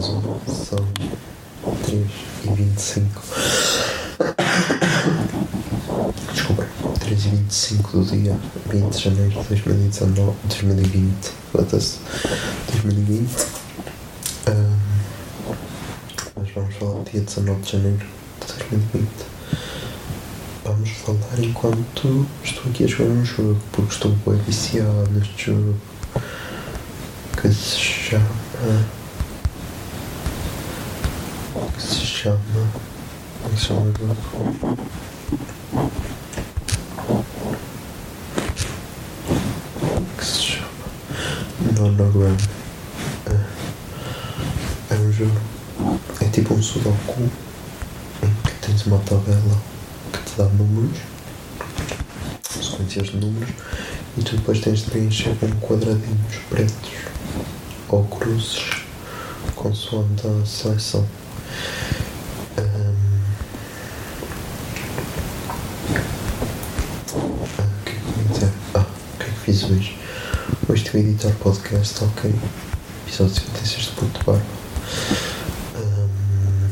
Olá, Zona. São 3 e 25. Desculpa, 3 e 25 do dia 20 de janeiro de 2019. 2020. Foda-se. 2020. Ahm, mas vamos falar dia 19 de janeiro de 2020. Vamos falar enquanto estou aqui a jogar um jogo, porque estou bem viciado neste jogo que se chama que se chama. Se chama agora? Que se chama. Nonogram. É, é um jogo. É tipo um sudoku em que tens uma tabela que te dá números, sequências de números, e tu depois tens de preencher com quadradinhos pretos ou cruzes consoante a seleção. Fiz hoje? Hoje estive a editar podcast, ok. Episódio 56 de Ponto Barba. Ahm,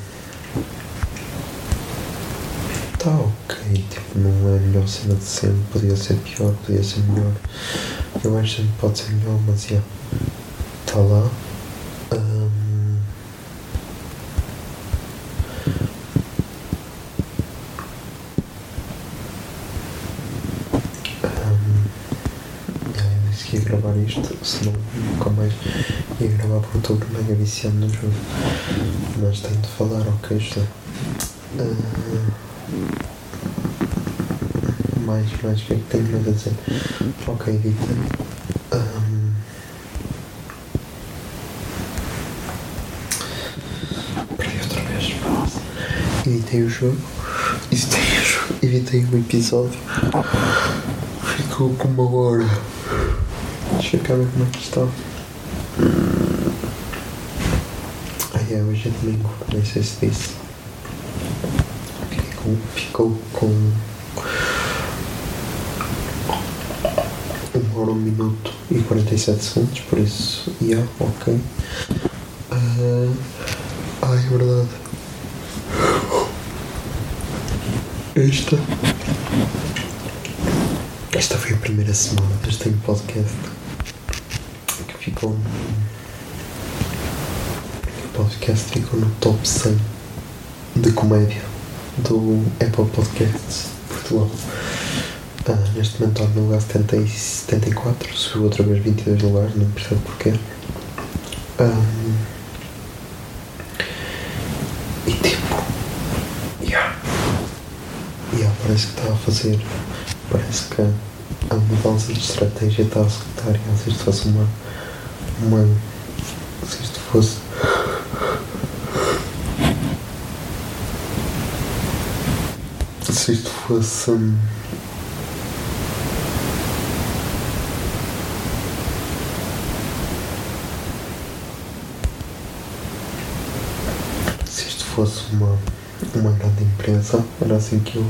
Tá ok, tipo, não é a melhor cena de sempre, podia ser pior, podia ser melhor. Eu acho que pode ser melhor, mas já. Tá lá. Disse que ia gravar isto, senão nunca mais ia gravar porque estou mega viciado no jogo. Mas tenho de falar, ok, José. Ah, mais, mais, o que é que tenho mais a dizer? Ok, Vitor. Ahm, perdi outra vez. Editei o jogo. Editei o jogo. Editei um episódio. Ficou com uma hora. Deixa eu ver como é que está. Ah, é, hoje é domingo. Nem sei se disse. Ficou, ficou com. Uma hora, um minuto e 47 segundos, por isso, yeah, ok. Ah, ah, é verdade. Esta. Esta foi a primeira semana tenho podcast. Que O podcast ficou no top 100 de comédia do Apple Podcasts Portugal. Ah, neste momento está no lugar 70 e 74, subiu outra vez 22 lugares, não percebo porquê. Ahm, e tipo, yeah. Yeah, parece que está a fazer, parece que a mudança de estratégia está a executar. Yeah, se isto uma, se isto fosse se isto fosse se isto fosse uma, uma grande empresa era assim que eu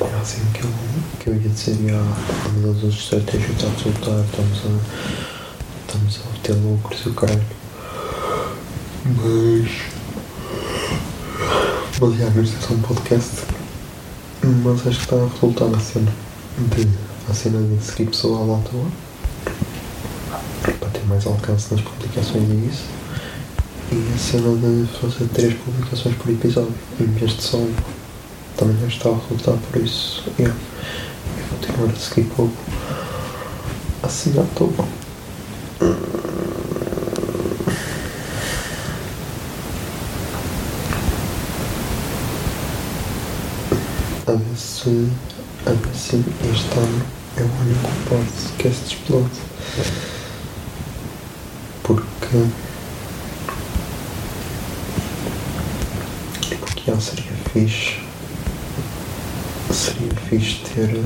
era assim que eu, que eu ia dizer "Ya, a mudança de estratégia está a resultar estamos a estamos a obter lucros e o caralho mas. Mas já, isto é só um podcast. Mas acho que está a resultar a cena de. a cena de seguir pessoal à toa. Para ter mais alcance nas publicações é isso. E a cena de fazer três publicações por episódio, em vez de só uma. Também já está a resultar por isso. Yeah. Eu vou continuar a seguir pouco. Assim já estou bom. A ver se, a ver se este ano é o ano que podcast explode. Porque. Porque já seria fixe. Seria fixe ter.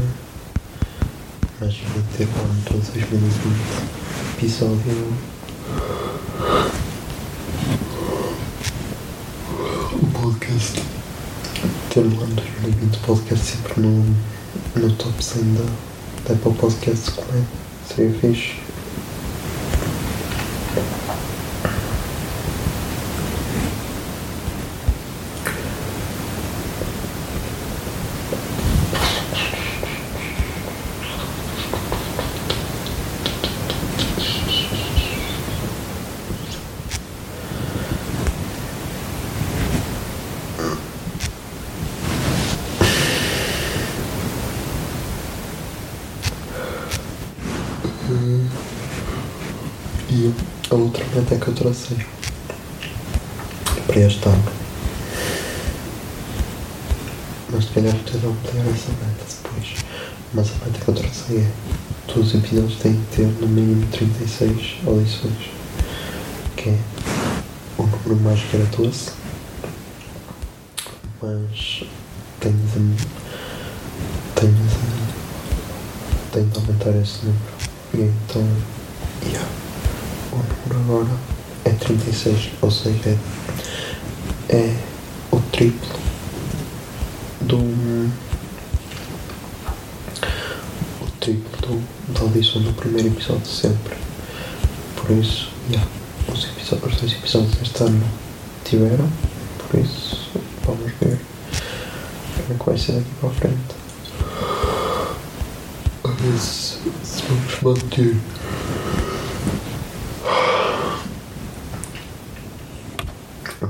Imagina ter o ano todo 2020 episódio. Um podcast. Ter no ano 2020 o podcast sempre no, no top 100 da, da Podcast como é. Seria fixe. E a outra meta que eu tracei para este ano. Mas se calhar vou não ampliar essa meta depois. Mas a meta que eu tracei é todos os episódios têm que ter no mínimo 36 audições. Que é o número mágico era 12. Mas tenho de, tenho de, tenho de aumentar esse número. E então, yeah. Número agora é 36, ou seja, é, é o triplo do. o triplo do, da audição do primeiro episódio sempre. Por isso, yeah, os, episódios, os dois episódios deste ano tiveram, por isso, vamos ver como é que vai ser daqui para a frente. A ver se, se vamos manter.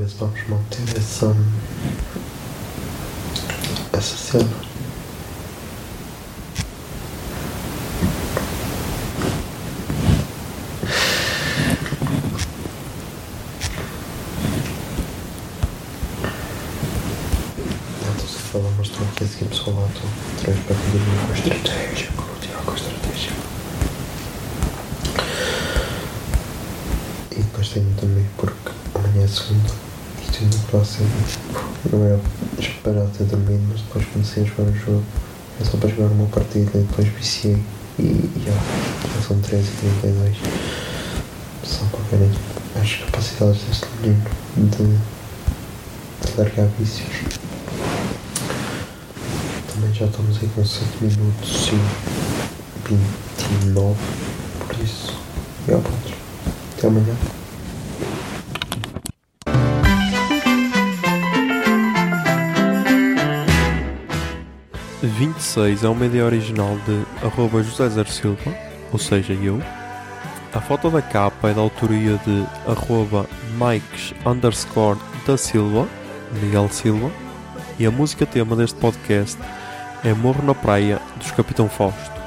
A ver se vamos manter essa. essa cena. Não estou a falar, mas estou aqui a seguir pessoal lá, estou atrás para continuar com a estratégia, para continuar com a estratégia. Depois tenho também, porque amanhã é segunda tenho no próximo. Não esperar ter dormido, mas depois comecei a jogar o jogo. É só para jogar uma partida e depois viciei. E, já, já são 13 e 32. Só para verem as capacidades deste menino de, de largar vícios. Também já estamos aí com 7 minutos e 29, por isso, já pronto. Até amanhã. 26 é uma ideia original de arroba José Zer Silva, ou seja, eu. A foto da capa é da autoria de arroba Mikes underscore da Silva, Miguel Silva. E a música tema deste podcast é Morro na Praia, dos Capitão Fausto.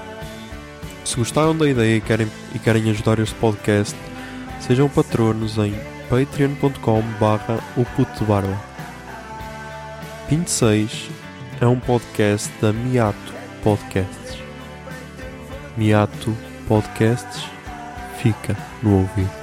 Se gostaram da ideia e querem, e querem ajudar este podcast, sejam patronos em patreon.com barra o puto de barba. 26 é um podcast da Miato Podcasts. Miato Podcasts fica no ouvido.